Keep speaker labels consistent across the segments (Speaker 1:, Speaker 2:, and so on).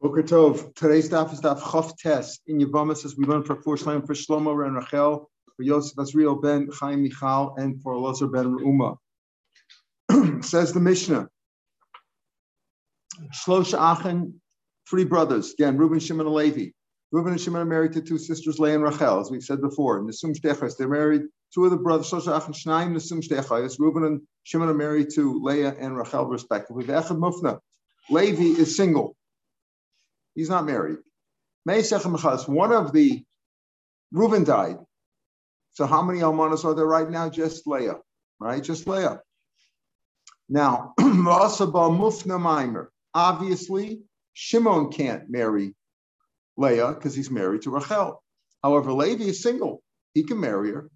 Speaker 1: Boker Tov. Today's daf is daf Chof Tes in Yavamas as we learn for four Shlomo, for Shlomo and Rachel, for Yosef Azriel ben Chaim Michal, and for Elazar ben Reuma. Says the Mishnah. Shlosh Achen, three brothers. Again, Reuben, Shimon, and Levi. Reuben and Shimon are married to two sisters, Leah and Rachel, as we've said before. Nesum Shtechas, they're married. Two of the brothers, Shlosh Achen, Shnaim, Nesum Shtechas. Reuben and Shimon are married to Leah and Rachel, respectively. Echad Mufna. Levi is single. He's not married. One of the Reuben died. So how many almanas are there right now? Just Leah, right? Just Leah. Now, obviously, Shimon can't marry Leah because he's married to Rachel. However, Levi is single. He can marry her.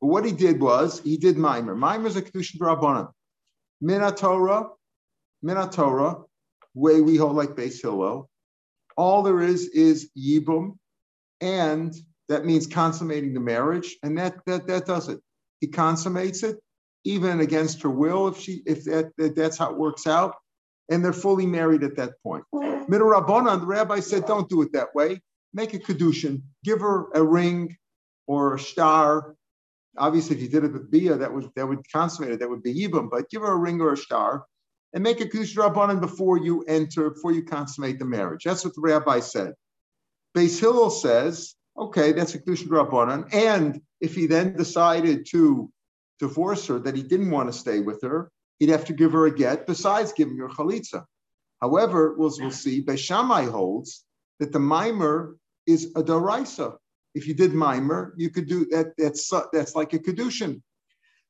Speaker 1: But what he did was he did Mimer. Mimer is a Kedushin Rabbanan. Minatorah, Minatorah, way we hold like Beis Hillel, all there is is yibum, and that means consummating the marriage, and that that that does it. He consummates it, even against her will, if she if that, that that's how it works out, and they're fully married at that point. Middle Rabbanan, the rabbi said, don't do it that way. Make a kedushin, give her a ring or a star. Obviously, if you did it with bia, that would that would consummate it. That would be yibum. But give her a ring or a star, and make a Kedusha Rabbanan before you enter, before you consummate the marriage. That's what the rabbi said. Beis Hillel says, okay, that's a Kedusha Rabbanan. And if he then decided to divorce her, that he didn't want to stay with her, he'd have to give her a get besides giving her chalitza. However, we'll, we'll see, Beis Shammai holds that the mimer is a daraisa. If you did mimer, you could do that. That's that's like a kedushin.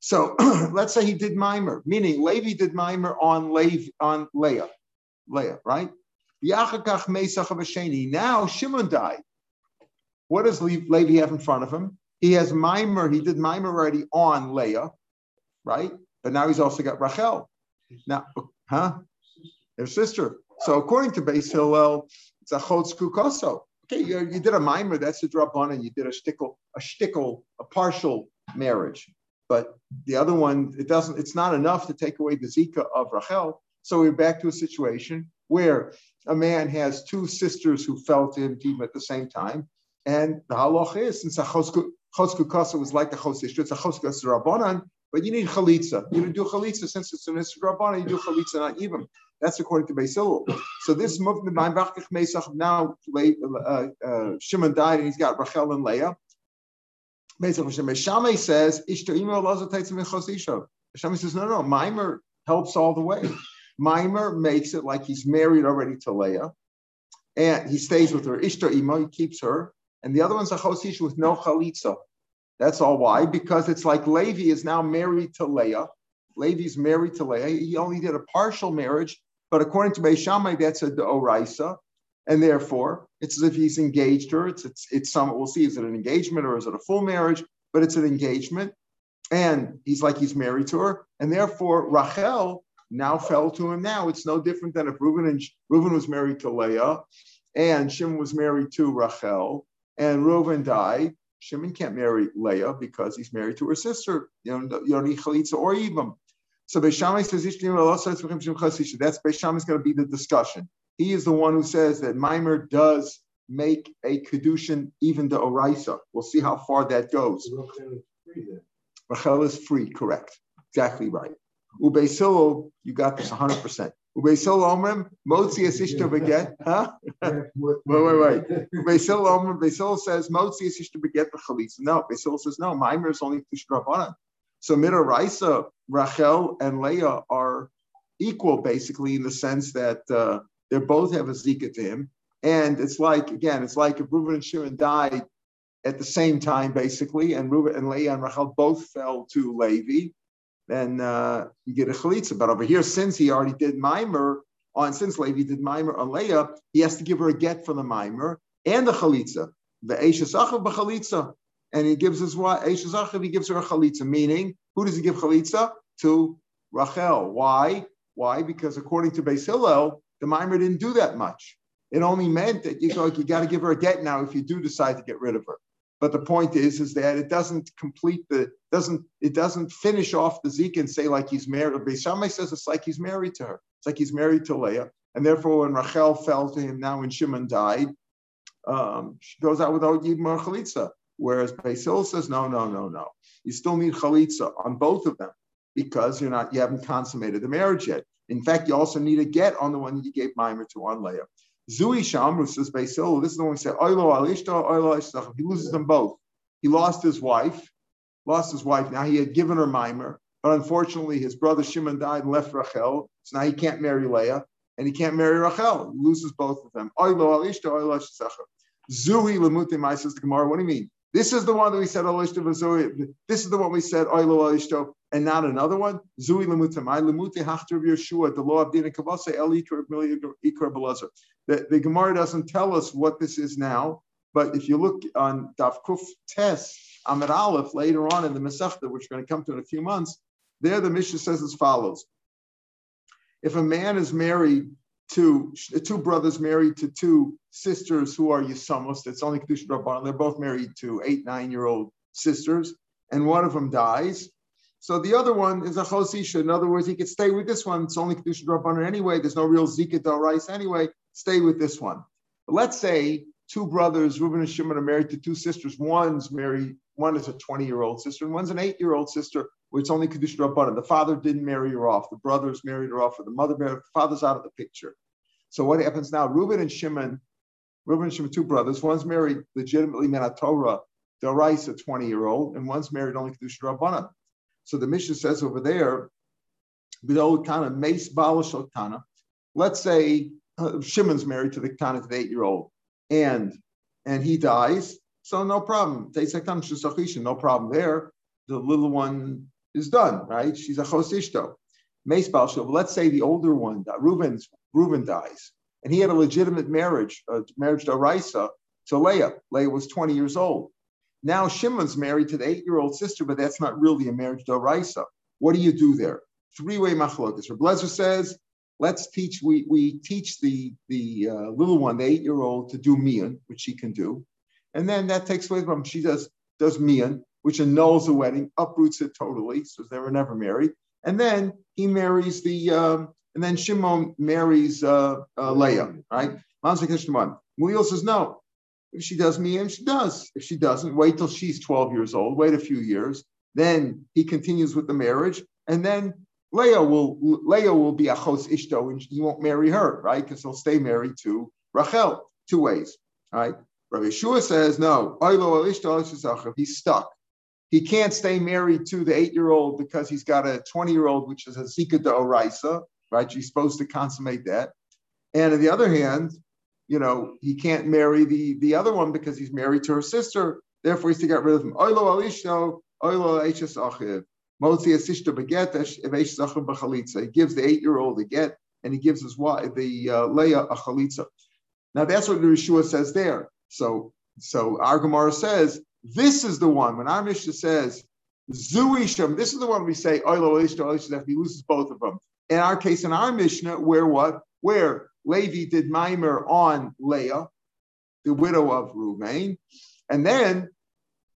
Speaker 1: So let's say he did mimer, meaning Levi did mimer on Levi, on Leah, Leah, right? Now Shimon died. What does Levi have in front of him? He has mimer. He did mimer already on Leah, right? But now he's also got Rachel. Now, huh? Their sister. So according to Beis Hillel, it's a chotz kukoso. Okay, you, you did a mimer. That's a drabanan. You did a shtickle, a shtickle, a partial marriage. But the other one, it doesn't, it's not enough to take away the Zika of Rachel. So we're back to a situation where a man has two sisters who fell to him deep at the same time. And the halach is, since a chosku kasa was like a chosku it's a chosku rabbanan, but you need chalitza. You do chalitza since it's an rabbanan, you do chalitza, not even. That's according to Beis So this movement, now uh, uh, Shimon died and he's got Rachel and Leah. Shammai says, Shammai says, no, no, Mimer helps all the way. Mimer makes it like he's married already to Leah, and he stays with her. Ishtar Imo, he keeps her. And the other one's a Chosisha with no Chalitza. That's all why, because it's like Levi is now married to Leah. Levi's married to Leah. He only did a partial marriage, but according to Beis Shammai, that's a Deoraisa. And therefore, it's as if he's engaged her. It's, it's, it's some, we'll see, is it an engagement or is it a full marriage? But it's an engagement. And he's like he's married to her. And therefore, Rachel now fell to him now. It's no different than if Reuben, and, Reuben was married to Leah and Shimon was married to Rachel and Reuben died. Shimon can't marry Leah because he's married to her sister. You chalitza or even. So Beis Shammai says, that's Beis Shammai is going to be the discussion. He is the one who says that Mimer does make a kedushin even the oraisa. We'll see how far that goes. Rachel is free, correct. Exactly right. Ubeisilo, you got this 100%. Ubeisilo omrim, motzi asishta beget, huh? wait, wait, wait. Ubeisilo omrim, Ubeisilo says, motzi asishta beget b'chalitza. No, Ubeisilo says, no, Mimer is only tushdrabana. So Midoraisa, Rachel and Leah are equal, basically, in the sense that uh, they both have a Zika to him. And it's like, again, it's like if Reuben and Shimon died at the same time, basically, and Reuben and Leah and Rachel both fell to Levi, then uh, you get a chalitza. But over here, since he already did mimer on, since Levi did mimer on Leah, he has to give her a get for the mimer and the chalitza. The Eishasachav b'chalitza. And he gives his wife, Eishasachav, he gives her a chalitza, meaning, who does he give chalitza? To Rachel. Why? Why? Because according to Beis Hillel, the mimer didn't do that much. It only meant that you go, you got to give her a get now if you do decide to get rid of her. But the point is, is that it doesn't complete the doesn't it doesn't finish off the Zeke and say like he's married. Beis Shammai says it's like he's married to her. It's like he's married to Leah. And therefore, when Rachel fell to him now when Shimon died, um, she goes out without Yibam or Chalitza. Whereas Basil says, no, no, no, no. You still need Chalitza on both of them because you're not, you haven't consummated the marriage yet. In fact, you also need a get on the one you gave Mimer to on Leah. Zui Shamru says Basil, this is the one we said, Oilo Alishta, Oilo He loses them both. He lost his wife, lost his wife. Now he had given her Mimer, but unfortunately his brother Shimon died and left Rachel. So now he can't marry Leah and he can't marry Rachel. He loses both of them. Oilo Alishta, Oilo Zui Lemute Mai says the Gemara, what do you mean? This is the one that we said oh, This is the one we said and not another one. Zui hachter Yeshua. The law of Dina El. The Gemara doesn't tell us what this is now, but if you look on Daf Kuf Tes Amid Aleph later on in the Masechta, which we're going to come to in a few months, there the Mishnah says as follows: If a man is married two two brothers married to two sisters who are Yisamos. It's only Kedusha Rabbanon. They're both married to eight, nine year old sisters, and one of them dies. So the other one is a Chosisha. In other words, he could stay with this one. It's only Kedusha Rabbanon anyway. There's no real Zika Del Rice anyway. Stay with this one. But let's say two brothers, Reuben and Shimon, are married to two sisters. One's married, one is a 20 year old sister, and one's an eight year old sister, where it's only Kedusha Rabbanon. The father didn't marry her off. The brothers married her off, or the mother married her. The father's out of the picture. So what happens now? Reuben and Shimon, Reuben and Shimon, two brothers. One's married legitimately Torah, the rice, a 20 year old, and one's married only Kedusha Rabbanan. So the Mishnah says over there. Let's say uh, Shimon's married to the to the eight year old, and and he dies. So no problem. No problem there. The little one is done, right? She's a chosishto. Let's say the older one, Reuben's Reuben dies, and he had a legitimate marriage, a marriage to Arisa, to Leah. Leah was 20 years old. Now Shimon's married to the eight-year-old sister, but that's not really a marriage to Arisa. What do you do there? Three-way machlokas. Reblezer says, let's teach. We we teach the the uh, little one, the eight-year-old, to do mian, which she can do, and then that takes away from she does does mian, which annuls the wedding, uproots it totally, so they were never married. And then he marries the um, and then Shimon marries uh, uh, Leah, right? Muil says no. If she does me, and she does. If she doesn't, wait till she's 12 years old. Wait a few years. Then he continues with the marriage, and then Leah will Leah will be a chos ishto, and he won't marry her, right? Because he'll stay married to Rachel. Two ways, right? Rabbi Yeshua says no. He's stuck. He can't stay married to the eight-year-old because he's got a 20-year-old, which is a zika de oraisa, right? She's supposed to consummate that. And on the other hand, you know, he can't marry the, the other one because he's married to her sister. Therefore, he's to get rid of him. Oilo alishno, oilo eishes achiv. Motzi asishto beget evesh zachim b'chalitza. He gives the eight-year-old a get, and he gives his wife, the uh, Leah, a chalitza. Now that's what the Yeshua says there. So, so our Gemara says this is the one when our Mishnah says Zuisham. This is the one we say Oilo Ishto Oilo He loses both of them in our case, in our Mishnah, where what? Where Levi did Mimer on Leah, the widow of Ruvain, and then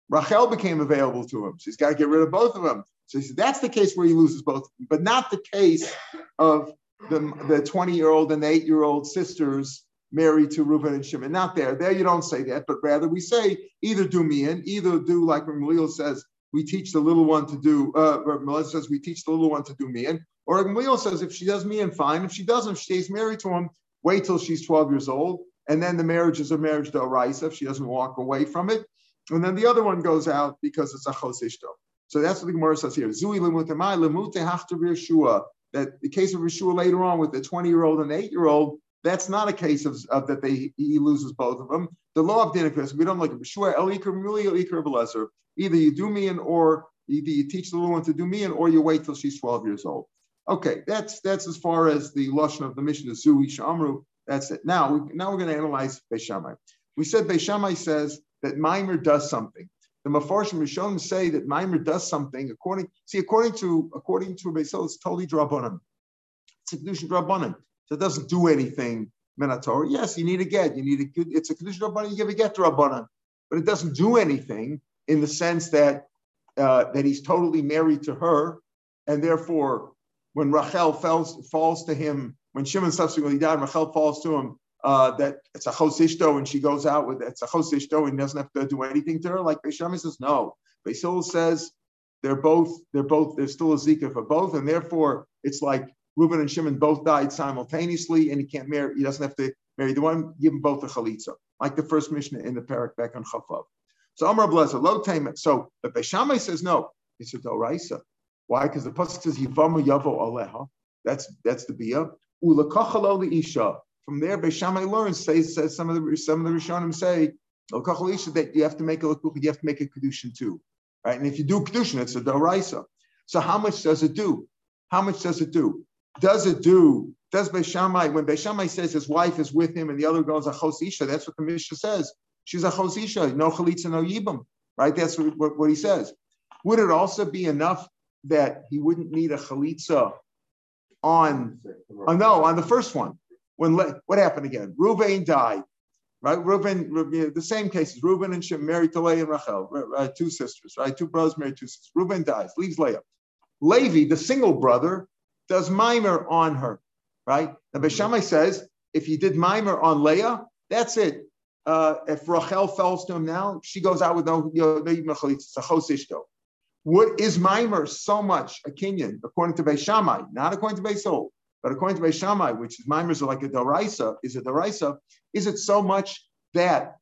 Speaker 1: Rachel became available to him. So he's got to get rid of both of them. So he said that's the case where he loses both, but not the case of the, the 20 year old and the 8 year old sisters married to Reuben and Shimon. Not there. There you don't say that, but rather we say either do me in, either do like Ramilil says, we teach the little one to do, uh, Melissa says we teach the little one to do me in, or Gamliel says if she does me and fine. If she doesn't, if she stays married to him, wait till she's 12 years old. And then the marriage is a marriage to Araisa if she doesn't walk away from it. And then the other one goes out because it's a chosishto. So that's what the Gemara says here. Zui lemutemai lemute hafta Yeshua. That the case of Yeshua later on with the 20 year old and 8 year old, that's not a case of, of, that they he loses both of them. The law of Dinikas, we don't look at Yeshua, Elikar Muli, Elikar Belezer. Either you do me in or either you teach the little one to do me in or you wait till she's 12 years old. Okay, that's that's as far as the lashon of the Mishnah Zui Shamru. That's it. Now, we, now we're going to analyze Beishamai. We said Beishamai says that Mimer does something. The Mefarshim Rishonim say that Mimer does something according. See, according to according to Beisel, it's totally drabanan. It's a kedushin drabanan. So it doesn't do anything. Minator. Yes, you need a get. You need a. It's a kedushin drabanan. You give a get to rabbanan, but it doesn't do anything in the sense that uh, that he's totally married to her, and therefore when Rachel falls, falls to him when Shimon subsequently died, Rachel falls to him uh, that it's a chosishto and she goes out with it's a chosishto and doesn't have to do anything to her. Like Beishami says, no. Beisil says they're both they're both there's still a zika for both, and therefore it's like Reuben and Shimon both died simultaneously, and he can't marry. He doesn't have to marry the one. Give them both a chalitza, like the first Mishnah in the parak back on Chafav. So Amar Blazer, low tamet. So but Beishamai says no. It's a doraisa. Why? Because the pasuk says Yivamu Yavo Aleha. That's that's the bia. Ulakachalo isha. From there, Beishamai learns. Says, says some of the some of the Rishonim say that you have to make a you have to make a kedushin too, right? And if you do kedushin, it's a doraisa. So how much does it do? How much does it do? Does it do? Does Beishamai when Beishamai says his wife is with him and the other girl is a chosisha? That's what the Mishnah says. She's a chosisha, no chalitza, no yibam, right? That's what, what, what he says. Would it also be enough that he wouldn't need a chalitza on, oh no, on the first one? When what happened again? Ruvain died, right? Reuben, the same cases. Reuben and Shem married to Leah and Rachel, two sisters, right? Two brothers married two sisters. Reuben dies, leaves Leah. Levi, the single brother, does mimer on her, right? Now Beshamai says if he did mimer on Leah, that's it. Uh, if Rachel falls to him now, she goes out with no no What is mimer so much a kinyan according to Beishamai, not according to Beisol, but according to Beishamai, which is mimers are like a daraisa, is a daraisa. Is it so much that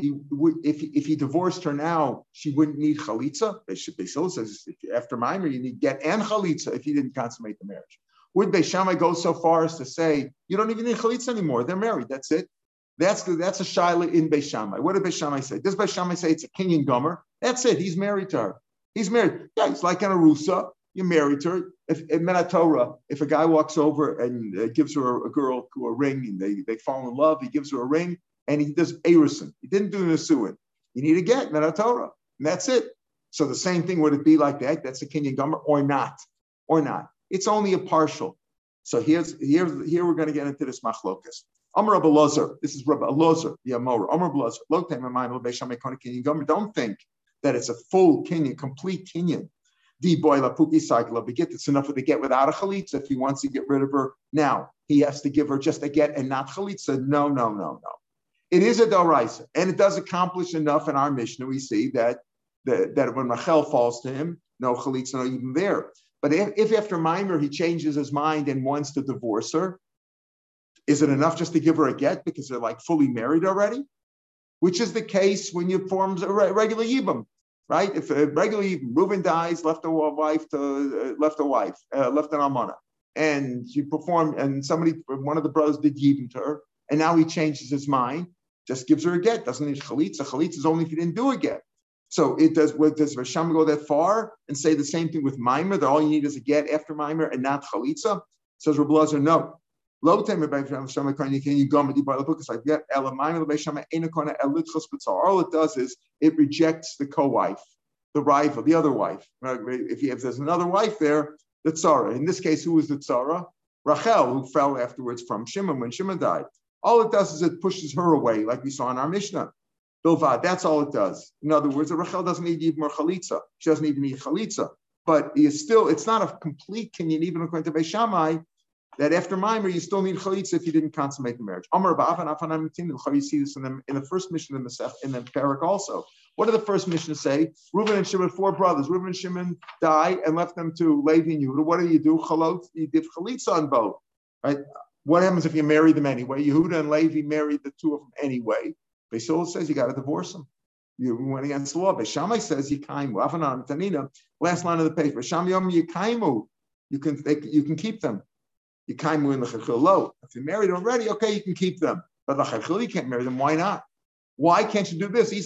Speaker 1: he would, if, if he divorced her now, she wouldn't need chalitza. Beisil says after Mimer, you need get and chalitza if he didn't consummate the marriage. Would Beishamai go so far as to say you don't even need chalitza anymore? They're married. That's it. That's that's a shaila in Beishamai. What did Beishamai say? Does Beishamai say it's a kinyan gomer? That's it. He's married to her. He's married. Yeah, it's like an arusa. You're married to her. If in Torah, if a guy walks over and uh, gives her a girl a ring and they, they fall in love, he gives her a ring and he does Erison. He didn't do Nisuin. You need to get not a Torah. And that's it. So the same thing would it be like that? That's a Kinyan Gomer or not? Or not. It's only a partial. So here's here, here we're going to get into this machlokas. Amar Rabbi. This is Rabbi Lozer, the Amor. Amar Lozer. Don't think that it's a full Kinyan, complete Kinyan. The boy la puki cycle get. It's enough for the get without a chalitza. If he wants to get rid of her now, he has to give her just a get and not chalitza. No, no, no, no. It is a doraisa, and it does accomplish enough in our Mishnah. We see that that, that when Rachel falls to him, no chalitza, not even there. But if, if after Mimer he changes his mind and wants to divorce her, is it enough just to give her a get because they're like fully married already? Which is the case when you form a regular yibam, right? If a regular yibam, Reuben dies, left a wife to uh, left a wife, uh, left an almana, and you perform, and somebody, one of the brothers did yibam to her, and now he changes his mind just gives her a get. Doesn't need chalitza. Chalitza is only if you didn't do a get. So it does. Does Rasham go that far and say the same thing with mimer that all you need is a get after mimer and not chalitza? Says Rabbi Lazar, no. All it does is it rejects the co-wife, the rival, the other wife. If, if there's another wife there, the tzara. In this case, who was the tzara? Rachel, who fell afterwards from Shimon when Shimon died. All it does is it pushes her away, like we saw in our Mishnah. Bilvad, that's all it does. In other words, Rachel doesn't need even more chalitza. She doesn't even need chalitza. But it's still, it's not a complete kinyan, even according to Beishamai, that after Mimer, you still need chalitza if you didn't consummate the marriage. Amar You see this in the, in the first Mishnah in the, in the parak also. What do the first Mishnah say? Reuben and Shimon, four brothers. Reuben and Shimon die and left them to Levi and Yehuda. What do you do? Chalot, you give chalitza on both. Right? What happens if you marry them anyway? Yehuda and Levi married the two of them anyway. Beisol says you got to divorce them. You went against the law. Beishamai says. Avanan tanina. Last line of the page. Beishamai yom yikaimu. You can they, you can keep them. Yikaimu in the Lo, If you're married already, okay, you can keep them. But the chachil you can't marry them. Why not? Why can't you do this? If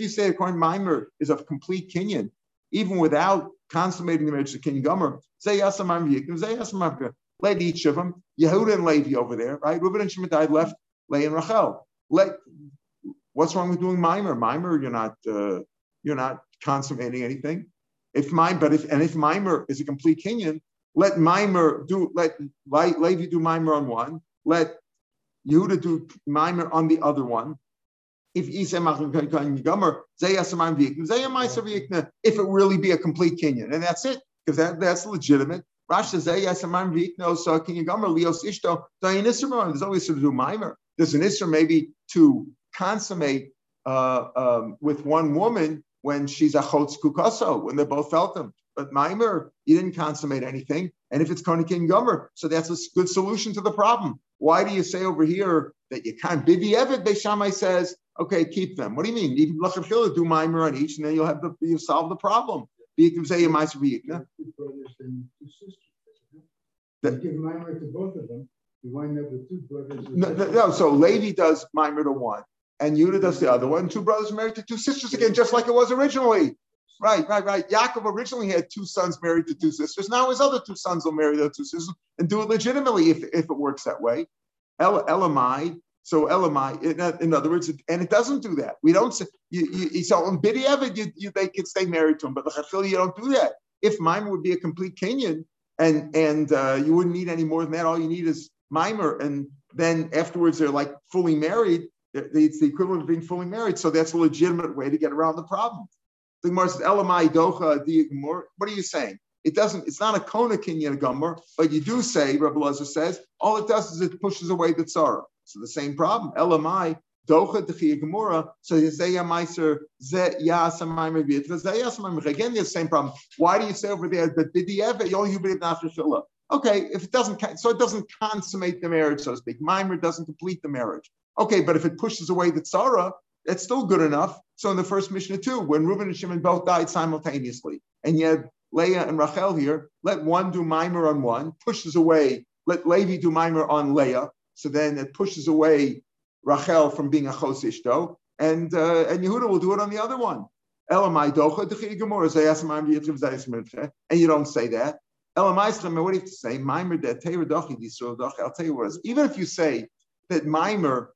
Speaker 1: you say a coin mimer is of complete kinyan, even without consummating the marriage to kinyan gomer, say yasamam let each of them, Yehuda and Levi over there, right? Reuben and Shimon died, left Leah and Rachel. Let, what's wrong with doing mimer? Mimer, you're not uh, you're not consummating anything. If mime, but if and if mimer is a complete Kinyan, let mimer do let Levi do mimer on one, let Yehuda do mimer on the other one. If if it really be a complete Kinyan, and that's it, because that, that's legitimate. Rashi says, yes, I'm vikno, so can you gomer lios ishto, dayin There's always to do mimer. There's an isra maybe to consummate uh, um, with one woman when she's a chotz kukaso, when they both felt them. But mimer, you didn't consummate anything. And if it's konik and gomer, so that's a good solution to the problem. Why do you say over here that you can't? Bidi Evet Beishamai says, okay, keep them. What do you mean? Even Lachachila do mimer on each, and then you'll have the you solve the problem. Say you might be
Speaker 2: Two brothers and two sisters. You give mimer to both of them, you wind up with two brothers. No, no,
Speaker 1: no, so Levi does mimer to one, and Yudah does the other one. Two brothers married to two sisters again, just like it was originally. Right, right, right. Yaakov originally had two sons married to two sisters. Now his other two sons will marry their two sisters and do it legitimately if, if it works that way. El, Elamai, so Elamai, in, in, other words, and it doesn't do that. We don't say, you, you, so on Bidiyavad, you, you, they can stay married to him, but the Chachil, you don't do that. If Mimer would be a complete Kinyan and and uh, you wouldn't need any more than that, all you need is Mimer, and then afterwards they're like fully married. It's the equivalent of being fully married. So that's a legitimate way to get around the problem. The Gemara says, Elamai docha What are you saying? It doesn't, it's not a kona kinyan gomer, but you do say, Rabbi Lezer says, all it does is it pushes away the tzara. So the same problem. Elamai docha dechiya gemura. So zeya meiser ze yasamayim zeyasamayim. Again, the same problem. Why do you say over there that bidiyeva yol yubid nafshila? Okay, if it doesn't, so it doesn't consummate the marriage, so to speak. Mimer doesn't complete the marriage. Okay, but if it pushes away the tzara, that's still good enough. So in the first Mishnah too, when Reuben and Shimon both died simultaneously, and yet Leah and Rachel here, let one do mimer on one, pushes away, let Levi do mimer on Leah, so then it pushes away Rachel from being a chosishto, and uh, and Yehuda will do it on the other one. Elamai docha and you don't say that. Elamai what do you have to say? Mimer that I'll tell you what it is. Even if you say that mimer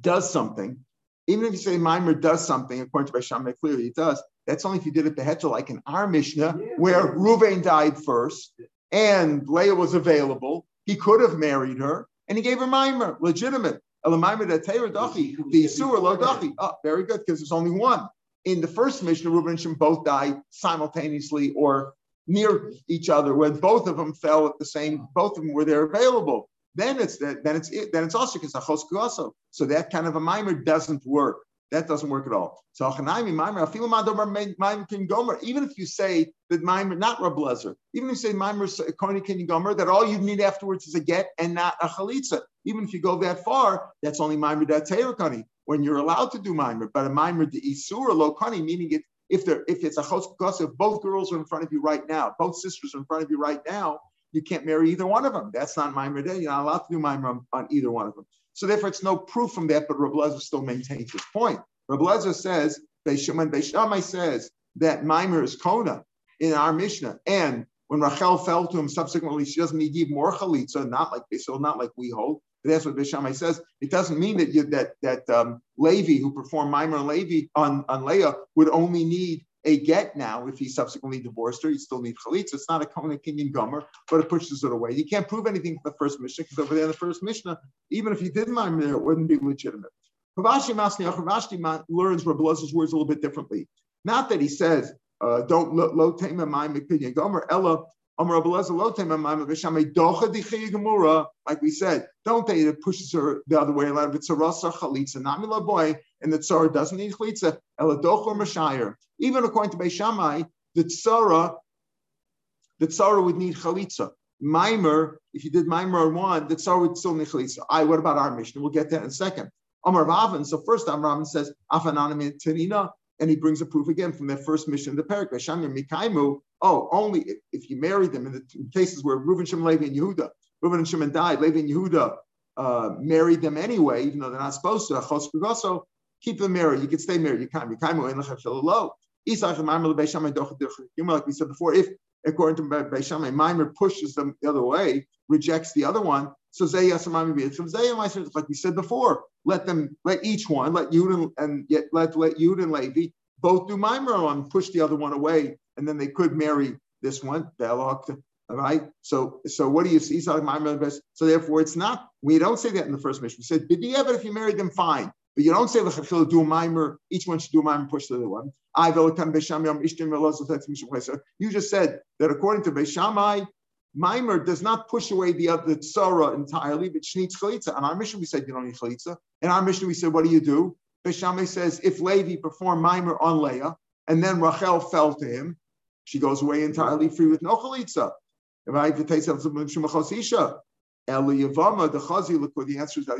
Speaker 1: does something, even if you say Mimer does something, according to Basham, clearly he does, that's only if you did it behetra, like in our Mishnah, where Ruvain died first and Leah was available. He could have married her and he gave a Mimer, legitimate. A la mimer that terodophi, the sewer lo dachi. Oh, very good, because there's only one. In the first Mishnah, Reuben and Shimon both died simultaneously or near each other, when both of them fell at the same, both of them were there available then it's then it's it, then it's also because also. So that kind of a mimer doesn't work. That doesn't work at all. So even if you say that mimer, not Rab Lezer, even if you say mimer Kohen Gomer, that all you need afterwards is a get and not a chalitza. Even if you go that far, that's only that kani when you're allowed to do mimer. But a mimer de isur lo kani, meaning it if there if it's a chos if both girls are in front of you right now, both sisters are in front of you right now, you can't marry either one of them. That's not Maimer Day. You're not allowed to do Maimer on, either one of them. So therefore, it's no proof from that, but Rabbi still maintains his point. Rabbi says, when Beishamai says that Maimer is Kona in our Mishnah, and when Rachel fell to him subsequently, she doesn't need more chalitza, not like so not like we hold. But that's what Bishamai says. It doesn't mean that you, that that um, Levi, who performed Maimer and Levi on, on Leah, would only need a get now if he subsequently divorced her. You still need chalitza. It's not a Kohen Kinyan Gomer, but it pushes it away. You can't prove anything from the first Mishnah because over there the first Mishnah, even if you did mind there, it wouldn't be legitimate. Ravashi Masni learns Rabbi words a little bit differently. Not that he says, uh, don't lo tema my opinion gomer ella like we said, don't they? It pushes her the other way around. It's a rasa chalitza, not boy, and the tzara doesn't need chalitza. Eladoch or mashayir. Even according to Beishamai, the tzara, the tzara would need chalitza. Mimer, if you did mimer on one, the tzara would still need chalitza. I. What about our Mishnah? We'll get that in a second. Amar Ravin. So first, Amar Ravin says afananam tanina, and he brings a proof again from their first Mishnah in the parak. Beishamai mikaimu oh, only if, you marry them in the cases where Reuben, Shimon, Levi, and Yehuda, Reuben and Shimon died, Levi and Yehuda uh, married them anyway, even though they're not supposed to. Also, keep them married. You can stay married. You can't. You can't. Like we said before, if according to Beishamai, Mimer pushes them the other way, rejects the other one. So like we said before, let them let each one, let Yud and, and yet let let Yud and Levi both do Mimer on, push the other one away and then they could marry this one, All right. So, so what do you see? So therefore, it's not. We don't say that in the first Mishnah. We said, "B'diavad, if you married them, fine." But you don't say l'chachil do mimer. Each one should do mimer, push the other one. You just said that according to Beishamai, Mimer does not push away the other tzara entirely, but she needs chalitza. And our Mishnah, we said you don't need chalitza. In our Mishnah, we said, what do you do? Beshame says, if Levi performed Mimer on Leah, and then Rachel fell to him, she goes away entirely free with no chalitza. Right? The answer is that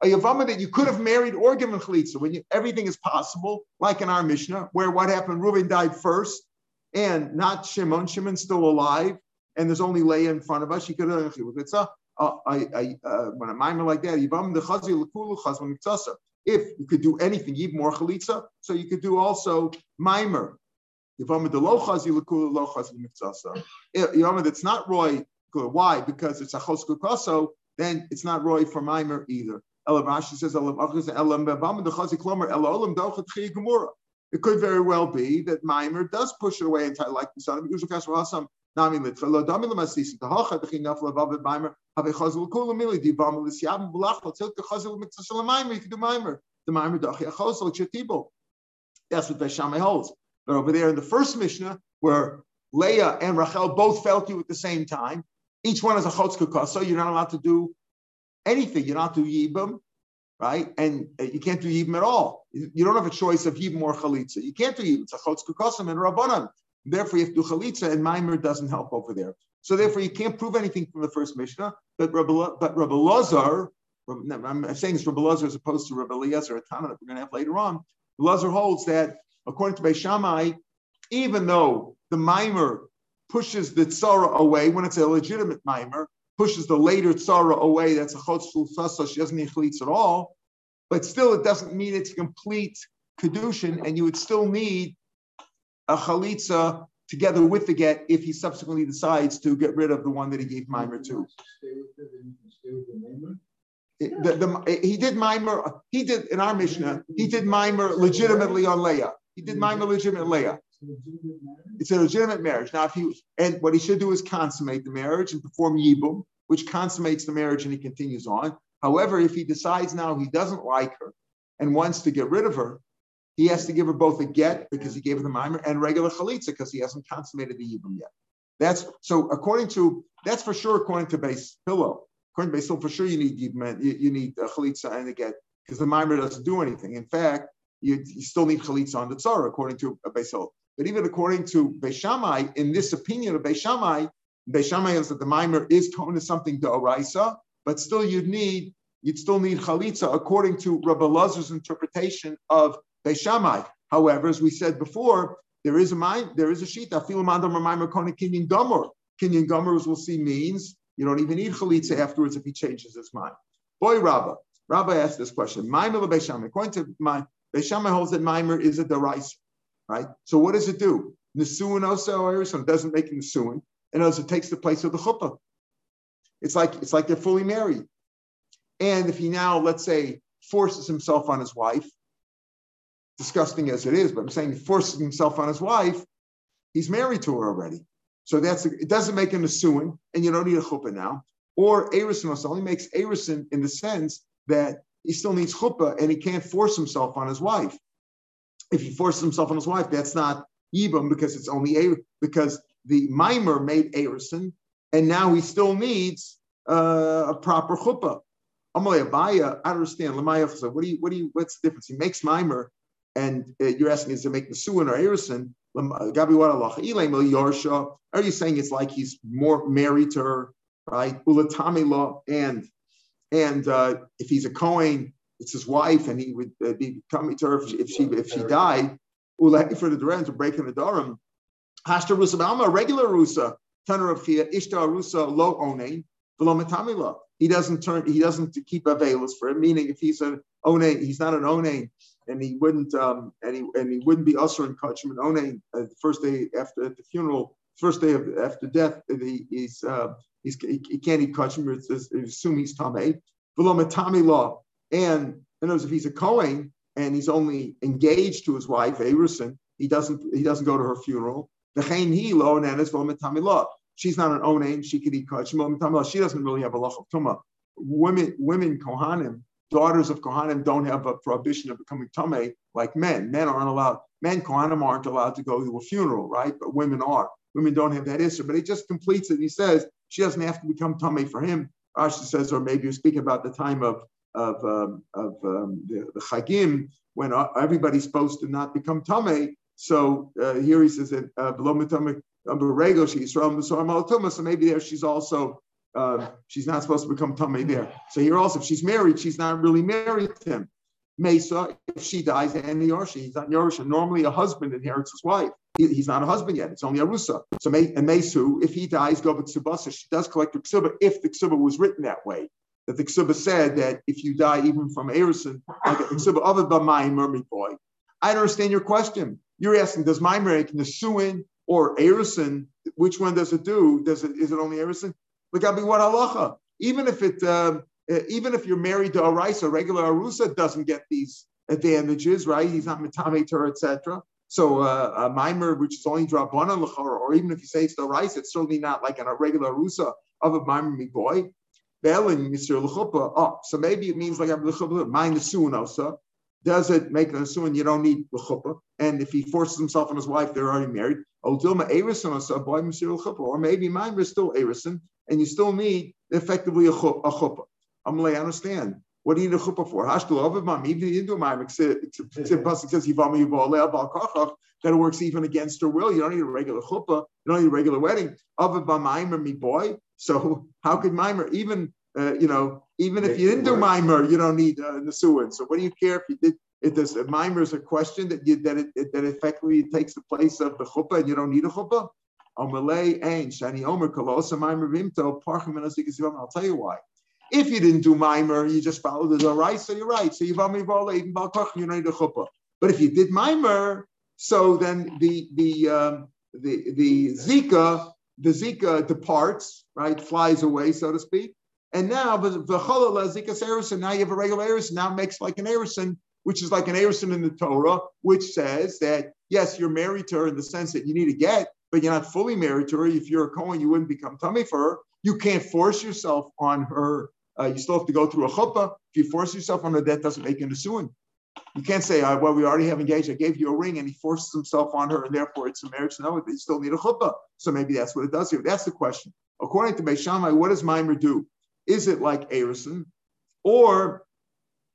Speaker 1: a Yavama that you could have married or given chalitza when you, everything is possible, like in our Mishnah, where what happened, Reuben died first, and not Shimon. Shimon's still alive, and there's only Leah in front of us. She could have chalitza. Uh, I, I, uh, when a mimer like that, Yavama the chazi lekulu chazim mitzasa. If you could do anything, even more chalitza, so you could do also mimer. Mitzasa. Yavama that's not roy. Why? Because it's a chos then it's not roy for mimer either. Rashi says, it could very well be that Mimer does push it away entirely, like the son of Hasam. That's what Beishamai holds. But over there in the first Mishnah, where Leah and Rachel both fell to you at the same time, each one has a chotz so you're not allowed to do anything. You're not to yibam, right? And uh, you can't do yibam at all. You don't have a choice of yibam or chalitza. You can't do yibam. It's a chotz kukosim and rabbanan. Therefore, you have to chalitza, and Maimer doesn't help over there. So therefore, you can't prove anything from the first Mishnah. But Rabbi, but Rabbi Lazar, I'm saying it's Rabbi Lazar as opposed to Rabbi Eliezer, a Tana that we're going to have later on. Lazar holds that according to Beis Shammai, even though the Maimer pushes the tzara away when it's a legitimate Maimer, pushes the later tzara away, that's a chotzful sasa, she doesn't need chalitz at all. But still, it doesn't mean it's complete kedushin, and you would still need a chalitza together with the get if he subsequently decides to get rid of the one that he gave mimer to. The, the, he did mimer. He did in our Mishnah. He did mimer legitimately on Leah. He did mimer legitimate Leah. It's a legitimate marriage. Now, if he and what he should do is consummate the marriage and perform yibum, which consummates the marriage and he continues on. However, if he decides now he doesn't like her and wants to get rid of her, he has to give her both a get because he gave her the mimer and regular chalitza because he hasn't consummated the yibum yet. That's so according to that's for sure according to base pillow. According to base pillow, for sure you need yibum, you, you need chalitza and a get because the mimer doesn't do anything. In fact, you, you still need chalitza on the tzara according to a base but even according to Beishamai, in this opinion of Beishamai, Beishamai is that the mimer is to something to Oraisa, but still you'd need you'd still need chalitza according to Rabbi Lazar's interpretation of However, as we said before, there is a mind, there is a sheet. Afilamandam Mimer Kona Kinyan Gomer. Kinyan Gomer, as we'll see, means you don't even need chalitza afterwards if he changes his mind. Boy, Rabba. Rabbi asked this question. Mimer Beishamai. According to my Beishamai holds that mimer is a deraisa right? So what does it do? Nisuin also doesn't make Nisuin, and it takes the place of the chuppah. It's like it's like they're fully married. And if he now, let's say, forces himself on his wife, disgusting as it is, but I'm saying he forces himself on his wife, he's married to her already. So that's it doesn't make him a suin, and you don't need a chuppah now. Or Arison only makes Arison in the sense that he still needs chuppah and he can't force himself on his wife if he forces himself on his wife, that's not Yibam because it's only a because the mimer made Arison, and now he still needs uh, a proper chuppah. Amalei Abaya, I understand. What do you? What do you? What's the difference? He makes mimer, and uh, you're asking is to make the suin or Arison. Are you saying it's like he's more married to her, right? Ulatami law, and and uh, if he's a Kohen, it's his wife, and he would uh, be coming to her if she if she died. Ulai for the Duran to break in the Durham. Hashta Rusa Alma, regular Rusa, Tanner of Chia, Ishtar Rusa, lo onein, velo He doesn't turn, he doesn't keep availers for it, meaning if he's an onein, he's not an onein, and he wouldn't, um, and he and he wouldn't be usher in kachim and onein uh, the first day after at the funeral, first day of, after death, he, he's uh, he's he, he can't eat kachim, assume he's tamei. Velo law. And in other if he's a Kohen and he's only engaged to his wife, Arison, he doesn't he doesn't go to her funeral. She's not an onain. She could eat kach. She doesn't really have a lach of tumah. Women, women kohanim, daughters of kohanim, don't have a prohibition of becoming tumah like men. Men aren't allowed. Men kohanim aren't allowed to go to a funeral, right? But women are. women don't have that issue. But he just completes it. He says she doesn't have to become tummy for him. Rashi says, or maybe you're speaking about the time of of, um, of um, the, the Chagim when uh, everybody's supposed to not become tummy. So uh, here he says that uh, below so maybe there she's also uh, she's not supposed to become tummy there. So here also, if she's married, she's not really married to him. Mesa, if she dies, and Yorsha, he's not Yorsha. Normally, a husband inherits his wife. He, he's not a husband yet. It's only a. So, and Mesu, if he dies, go Ksubasa. She does collect the Ksuba if the Ksuba was written that way. That the Ksuba said that if you die even from Erison, like the Ksuba of a Maimer, boy. I understand your question. You're asking, does Maimer make Nesuin or Erison? Which one does it do? Does it is it only Erison? Look, be what halacha. Even if it um, uh, even if you're married to a rice, a regular arusa doesn't get these advantages, right? He's not mitameter, etc. So uh, a mimer, which is only drabanan l'chor, or even if you say it's the rice, it's certainly not like a regular arusa of a mimer mi boy. Mr. L'chupa. Oh, so maybe it means like I'm mine the soon also. Does it make an assume you don't need l'chupa? And if he forces himself on his wife, they're already married. Erison also, boy Mr. Or maybe mine is still erison, and you still need effectively a chuppah. Amalei, I understand. What do you need a chuppah for? Hashtul over mom. Even you do mime. Except pasuk says yivami yivoleh bal kachach. That it works even against her will. You don't need a regular chuppah. You don't need a regular wedding. Over mimer me boy. So how could mimer even uh, you know even if you didn't do mimer, you don't need uh, nesuin. So what do you care if you did? It does. Mimer is a question that you that it, that effectively takes the place of the chuppah, and you don't need a chuppah. I'll tell you why. If you didn't do mimer, you just followed the right, so you're right. So you've only even you need a chuppah. But if you did mimer, so then the the um, the the zika the zika departs, right, flies away, so to speak. And now the cholala zika erison. Now you have a regular erison. Now makes like an erison, which is like an erison in the Torah, which says that yes, you're married to her in the sense that you need to get, but you're not fully married to her. If you're a Cohen, you wouldn't become tummy for her. You can't force yourself on her uh, you still have to go through a chuppah. If you force yourself on her, that doesn't make an asuin. You can't say, well, we already have engaged. I gave you a ring and he forces himself on her and therefore it's a marriage. No, you still need a chuppah. So maybe that's what it does here. That's the question. According to Beis Shammai, what does Mimer do? Is it like Arison or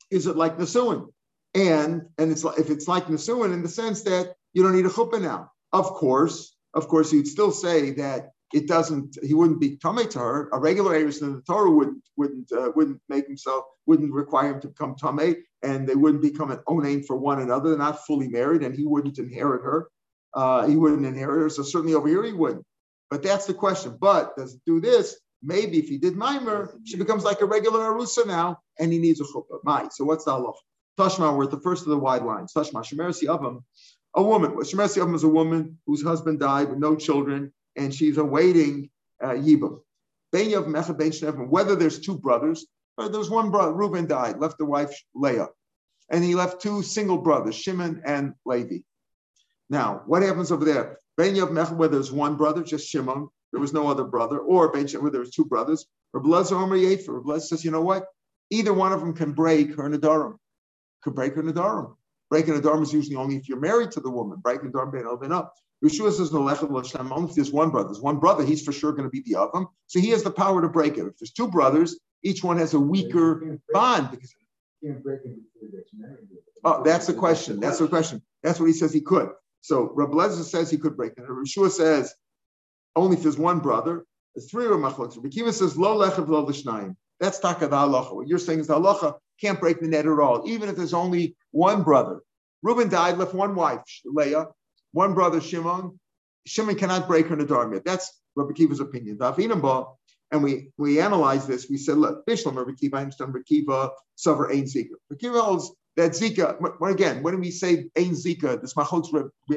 Speaker 1: is it like Nasuin? And and it's like, if it's like Nasuin in the sense that you don't need a chuppah now. Of course, of course, he'd still say that it doesn't. He wouldn't be tummy to her. A regular Avis in the Torah wouldn't wouldn't uh, wouldn't make himself wouldn't require him to become tummy, and they wouldn't become an onaim for one another. They're not fully married, and he wouldn't inherit her. Uh, he wouldn't inherit her. So certainly over here he wouldn't. But that's the question. But does it do this? Maybe if he did mimer, she becomes like a regular arusa now, and he needs a chuppah. So what's the halach? Tashma, we're at the first of the wide lines. Tashma, shemersi avam, a woman. Shemersi avam is a woman whose husband died with no children and she's awaiting uh, Yibam. Whether there's two brothers, or there's one brother, Reuben died, left the wife Leah, and he left two single brothers, Shimon and Levi. Now, what happens over there? Ben Yav where there's one brother, just Shimon, there was no other brother, or Ben where there was two brothers. Rablazer Omer Yefer. Rablazer says, you know what? Either one of them can break her Nadarim. Could break her Nadarim. Breaking a Nadarim is usually only if you're married to the woman. Breaking a Nadarim, Ben up. Yeshua says, no only if there's one brother. There's one brother, he's for sure going to be the Avam. So he has the power to break it. If there's two brothers, each one has a weaker bond. Because, oh, that's the question. That's the question. That's what he says he could. So Rabbi Lezer says he could break it. Yeshua says, only if there's one brother. There's three of machlokes. Rabbi says, lo lechav lo l'shnayim. That's taka the halacha. What you're saying is the halacha can't break the net at all, even if there's only one brother. Reuben died, left one wife, Leah one brother Shimon, Shimon cannot break her Nadarmit. That's Rabbi Kiva's opinion. And we we analyzed this. We said, look, Bishlam, Rabbi Kiva, understand Rabbi Kiva, suffer Ein Zika. Rabbi Kiva holds that Zika, again, when we say Ein Zika, this Machotz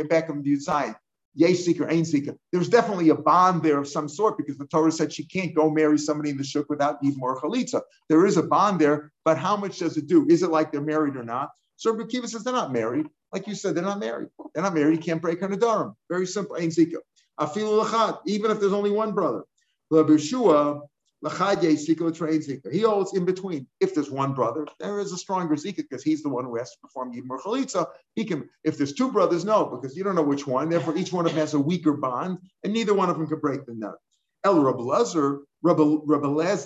Speaker 1: back on the side, Yesh Zika, Ein Zika, there's definitely a bond there of some sort because the Torah said she can't go marry somebody in the Shuk without even more Chalitza. There is a bond there, but how much does it do? Is it like they're married or not? So Rabbi Kiva says they're not married. Like you said, they're not married. They're not married. You can't break her Nadarim. Very simple. Ain't Zika. Afilu lachat, even if there's only one brother. He holds in between. If there's one brother, there is a stronger zika because he's the one who has to perform Yibmar Chalitza. He can, if there's two brothers, no, because you don't know which one. Therefore, each one of them has a weaker bond, and neither one of them can break the nut. El Rabbi Lezer,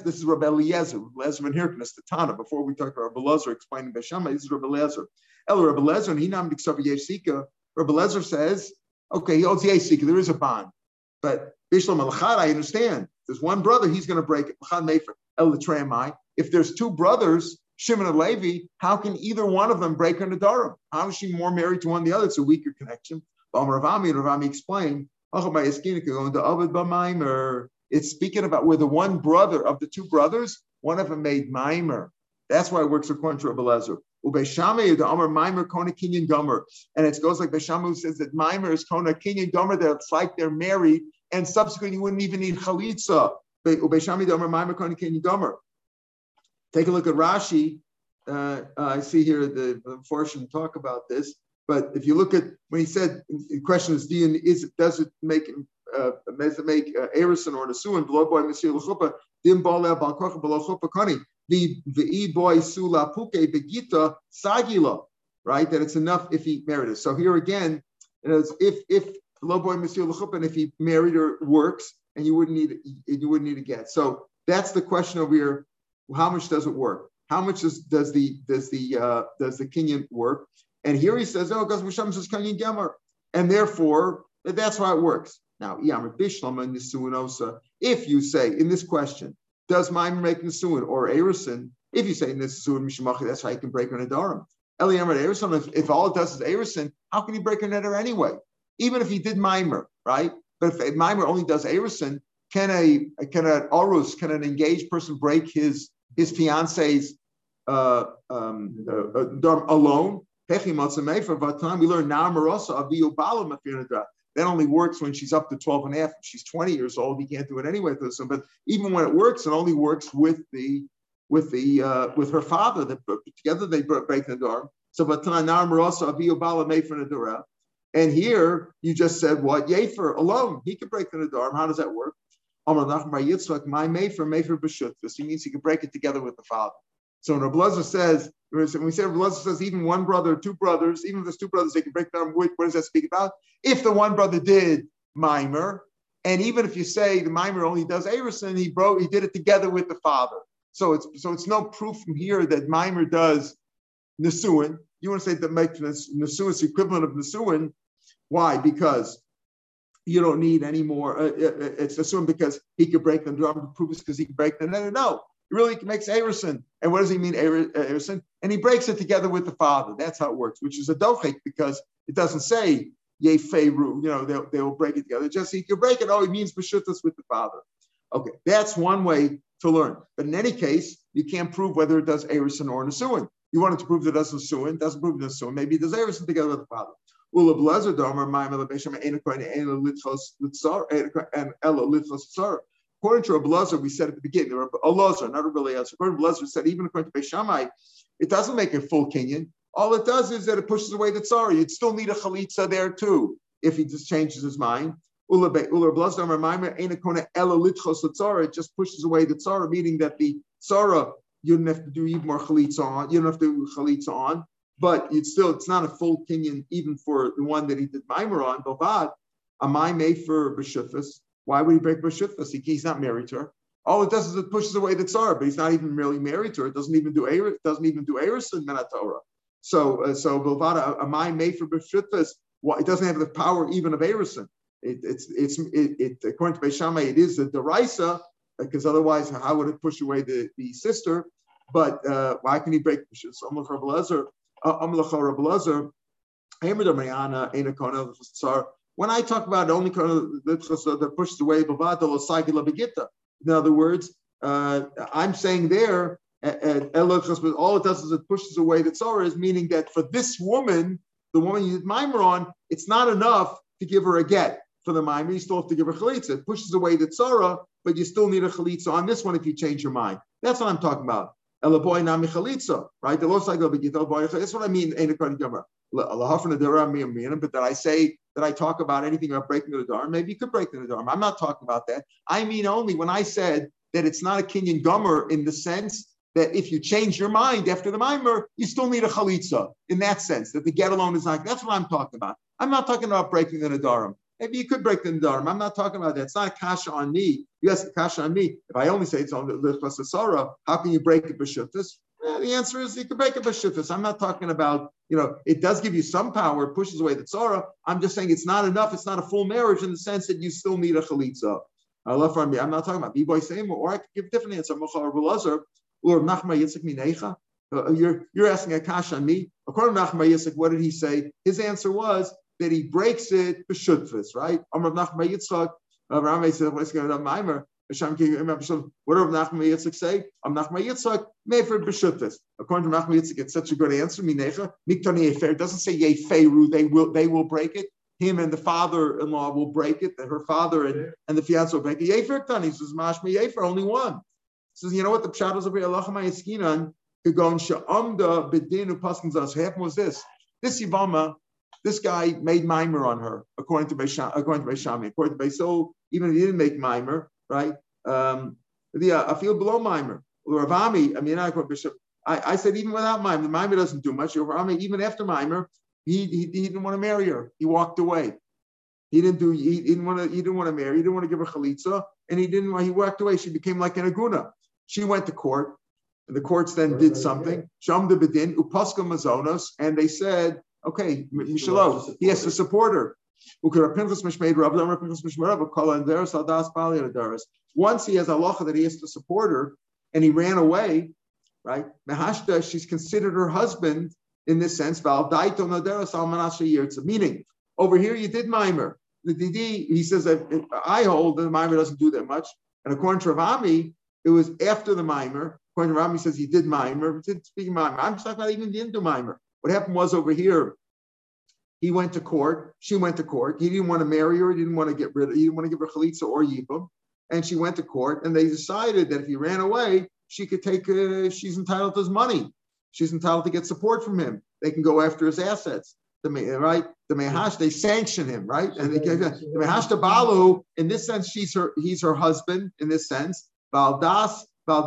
Speaker 1: this is Rabbi Eliezer, Lezer and Hirkness, the Tana, before we talk about Rabbi Lezer explaining Beshama, this is Rabbi Lezer. El Rabbi Lezer, and he nam Yeshika, Rabbi Lezer says, okay, he holds Yeshika, there is a bond. But Bishlam al I understand. There's one brother, he's going to break it. If there's two brothers, Shimon and Levi, how can either one of them break her Nadarim? How is she more married to one than the other? It's a weaker connection. Ravami, and Ravami explained, it's speaking about where the one brother of the two brothers, one of them made Maimer. That's why it works according to Rabbi Lezer. And it goes like Beshamu says that Maimer is Kona Kinyan Gomer, that it's like they're married and subsequently you wouldn't even need chalitza. Take a look at Rashi. Uh, uh, I see here the, portion talk about this, but if you look at when he said the question is, is does it make uh, does it make uh, Erison or Nisuin below boy Monsieur Lechupa dim bala balkocha below chupa kani the the boy sula puke begita sagila right that it's enough if he married us. So here again, you if if Lo boy Monsieur and if he married or works, and you wouldn't need you wouldn't need a get. So that's the question over here. How much does it work? How much does, does the does the uh, does the Kinyan work? And here he says, oh, because Misham says Kinyan Gomer, and therefore that's how it works. Now, if you say in this question, does Maimon make Nisuin or Erison? If you say Nisuin Mishamachi, that's how you can break an Adarim. Eliyamer Erison, if, if all it does is Erison, how can you break an Eder anyway? Even if he did mimer, right? But if mimer only does erison, can a can an orus, can an engaged person break his his fiance's uh, um, uh, alone? We learn that only works when she's up to 12 and a half. If she's 20 years old, he can't do it anyway. But even when it works, it only works with the with the uh, with her father. That together they break the door. So, but and here you just said what? Yefer alone. He can break the Nadarim. How does that work? My Mefer, Mefer B'shutvis. He means he can break it together with the father. So when Rabbi says, when we say Rabbi says even one brother, two brothers, even if there's two brothers, they can break down. What does that speak about? If the one brother did mimer, and even if you say the mimer only does Arison, he broke, he did it together with the father. So it's so it's no proof from here that mimer does Nisuin. You want to say that make Nisuin is equivalent of Nisuin, why? Because you don't need any more. Uh, uh, uh it's assumed because he could break the drum proof because he can break the no, no, no. He really makes Arison. And what does he mean, Arison? And he breaks it together with the father. That's how it works, which is a dochik because it doesn't say Yefeiru, you know, they'll, they will break it together. Just he can break it. Oh, he means Beshutas with the father. Okay, that's one way to learn. But in any case, you can't prove whether it does Arison or Nisuin. You wanted to prove that it does Nisuin, doesn't prove it does Nisuin. Maybe it does Arison together with the father. Ula blazer domer ma'im elevation ena koine ena litzar and ella litchos litzar. According to Rabbi Lazar, we said at the beginning, Rabbi Lazar, not Rabbi Eliezer. According to Lazar, said even according to Beishamai, it doesn't make a full Kinyan. All it does is that it pushes away the tzara. You'd still need a chalitza there too if he just changes his mind. It just pushes away the tzara, meaning that the tzara you don't have to do even more chalitza on. You don't have to do chalitza on but it's still it's not a full kinyan even for the one that he did mimer on. Bavad, am I made for b'shufas? Why would he break b'shufas? He, he's not married to her. All it does is it pushes away the tsar, but he's not even really married to her. It doesn't even do it doesn't even do eris in Torah. So uh, so Bavada, am I made for b'shufas? Well, it doesn't have the power even of erison. It, it's it's it, it according to Beishamai, it is a derisa because otherwise, how would it push away the, the sister? But uh, why can he break when I talk about only that pushes away in other words, uh, I'm saying there, all it does is it pushes away the is meaning that for this woman, the woman you did mimer on, it's not enough to give her a get for the mimer. You still have to give her chalitza. It pushes away the tzara, but you still need a chalitza on this one if you change your mind. That's what I'm talking about. Elaboy nami chalitza, right? The lost los like That's what I mean. Ain't a gemara. But that I say that I talk about anything about breaking the dharm, maybe you could break the dharm. I'm not talking about that. I mean only when I said that it's not a Kinyan Gomer in the sense that if you change your mind after the mimer, you still need a chalitza in that sense, that the get alone is not, that's what I'm talking about. I'm not talking about breaking the Nadarim. Maybe you could break the Nadarim. I'm not talking about that. It's not kasha on me. You ask a kasha on me. If I only say it's on the Lichvas how can you break it b'shuttas? Eh, the answer is you can break it b'shuttas. I'm not talking about, you know, it does give you some power, it pushes away the tzara. I'm just saying it's not enough. It's not a full marriage in the sense that you still need a chalitza. I love for me. I'm not talking about b-boy same, or I could give a different answer. Or Nachma Yitzchak Minecha. Uh, you're, you're asking a kasha on me. According to Nachma Yitzchak, what did he say? His answer was that he breaks it b'shutfus, right? Amr Nachma Yitzchak, Rambam said, what's going on, Maimer? What did Nachma Yitzchak say? Am Nachma Yitzchak, Mefer b'shutfus. According to Nachma Yitzchak, it's such a good answer. Minecha, Miktani Yefer. Doesn't say Yeferu, they will, they will break it him and the father-in-law will break it, her father and, and the fiance will break it. Yefer Tani says, Mashma Yefer, only one says, you know what the pshat is over here? Allah Mayaskinan could go and sha'amda bedinu paskins us. What happened was this. This Yivama, this guy made mimer on her, according to Beishamai, according to Beishamai. According to Beisol, even if he didn't make mimer, right? Um, the uh, I feel below mimer. Ravami, I mean, I, quote bishop I, I said even without mimer, the mimer doesn't do much. Ravami, even after mimer, he, he, he didn't want to marry her. He walked away. He didn't do. He didn't want to. He didn't want to marry. He didn't want to give her chalitza, and he didn't. He walked away. She became like an aguna. She went to court. And the courts then did something. Sham de bedin upaska mazonos, and they said, okay, Mishalo, he has to support her. Once he has a lacha that he has to support her, and he ran away, right? Mehashta, she's considered her husband in this sense. Val Daito Nodaras Almanasha Yirza. Meaning, over here you did mimer. The Didi, he says uh, I hold that the mimer doesn't do that much. And according to Ravami, it was after the mimer. According to Rami says he did mimer, didn't speak mimer. I'm talking about even didn't do mimer. What happened was over here, he went to court. She went to court. He didn't want to marry her. He didn't want to get rid of. He didn't want to give her chalitza or yibum. And she went to court, and they decided that if he ran away, she could take. Uh, she's entitled to his money. She's entitled to get support from him. They can go after his assets. The right, the mehash, they sanction him, right? And they, the mehash to balu, in this sense, she's her. He's her husband in this sense, Valdas, So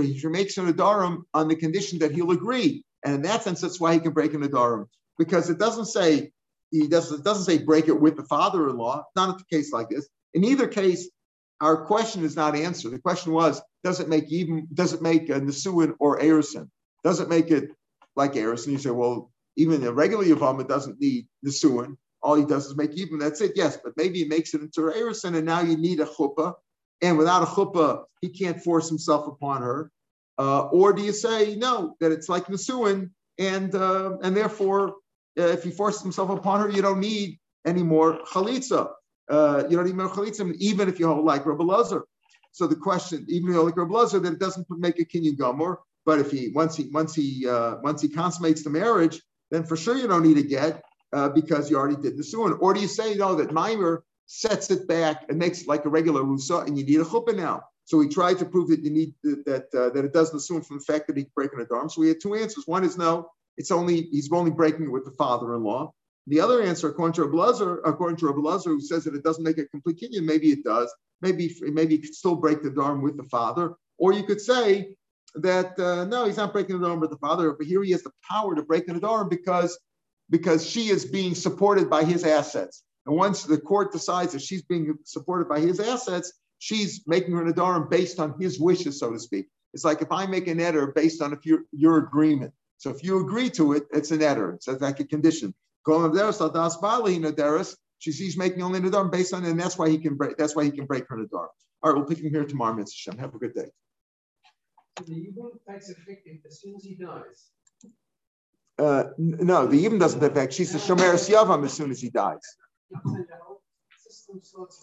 Speaker 1: he makes an Adarim on the condition that he'll agree. And in that sense, that's why he can break an Adarim. Because it doesn't say he doesn't, it doesn't say break it with the father-in-law. Not a case like this. In either case, our question is not answered. The question was, does it make even does it make a Nisuin or Erison? Does it make it like Erison? You say, well, even a regular Yavam, doesn't need Nisuin all he does is make even. That's it. Yes, but maybe he makes it into Erison, and now you need a chuppah, and without a chuppah, he can't force himself upon her. Uh, or do you say no that it's like Nisuin, and uh, and therefore, uh, if he forces himself upon her, you don't need any more chalitza. Uh, you don't need more chalitza, even if you hold like Rabbi Lazar. So the question, even if you hold like Rabbi Lazar, that it doesn't make a kinyan gomer. But if he once he once he uh, once he consummates the marriage, then for sure you don't need a get uh, because you already did the suin? Or do you say, no, that Mimer sets it back and makes it like a regular rusa and you need a chuppah now? So we tried to prove that you need that uh, that it doesn't assume from the fact that he's breaking a dorm. So we had two answers. One is no, it's only he's only breaking it with the father-in-law. The other answer, according to Abelazar, according to Abelazar, who says that it doesn't make a complete kinyan, maybe it does. Maybe maybe you could still break the dorm with the father, or you could say that uh, no, he's not breaking the dorm with the father, but here he has the power to break the dorm because because she is being supported by his assets. And once the court decides that she's being supported by his assets, she's making her Nadarim based on his wishes, so to speak. It's like if I make an editor based on if your, your agreement. So if you agree to it, it's an editor. It's like a condition. She's he's making only Nadarim based on it, and that's why he can break. That's why he can break her Nadarim. All right, we'll pick him here tomorrow, Mr. Shem. Have a good day.
Speaker 3: The Yibum takes effect as soon as he dies.
Speaker 1: Uh, no, the even doesn't affect. She's a shomer yavam as soon as he dies upside down system sorts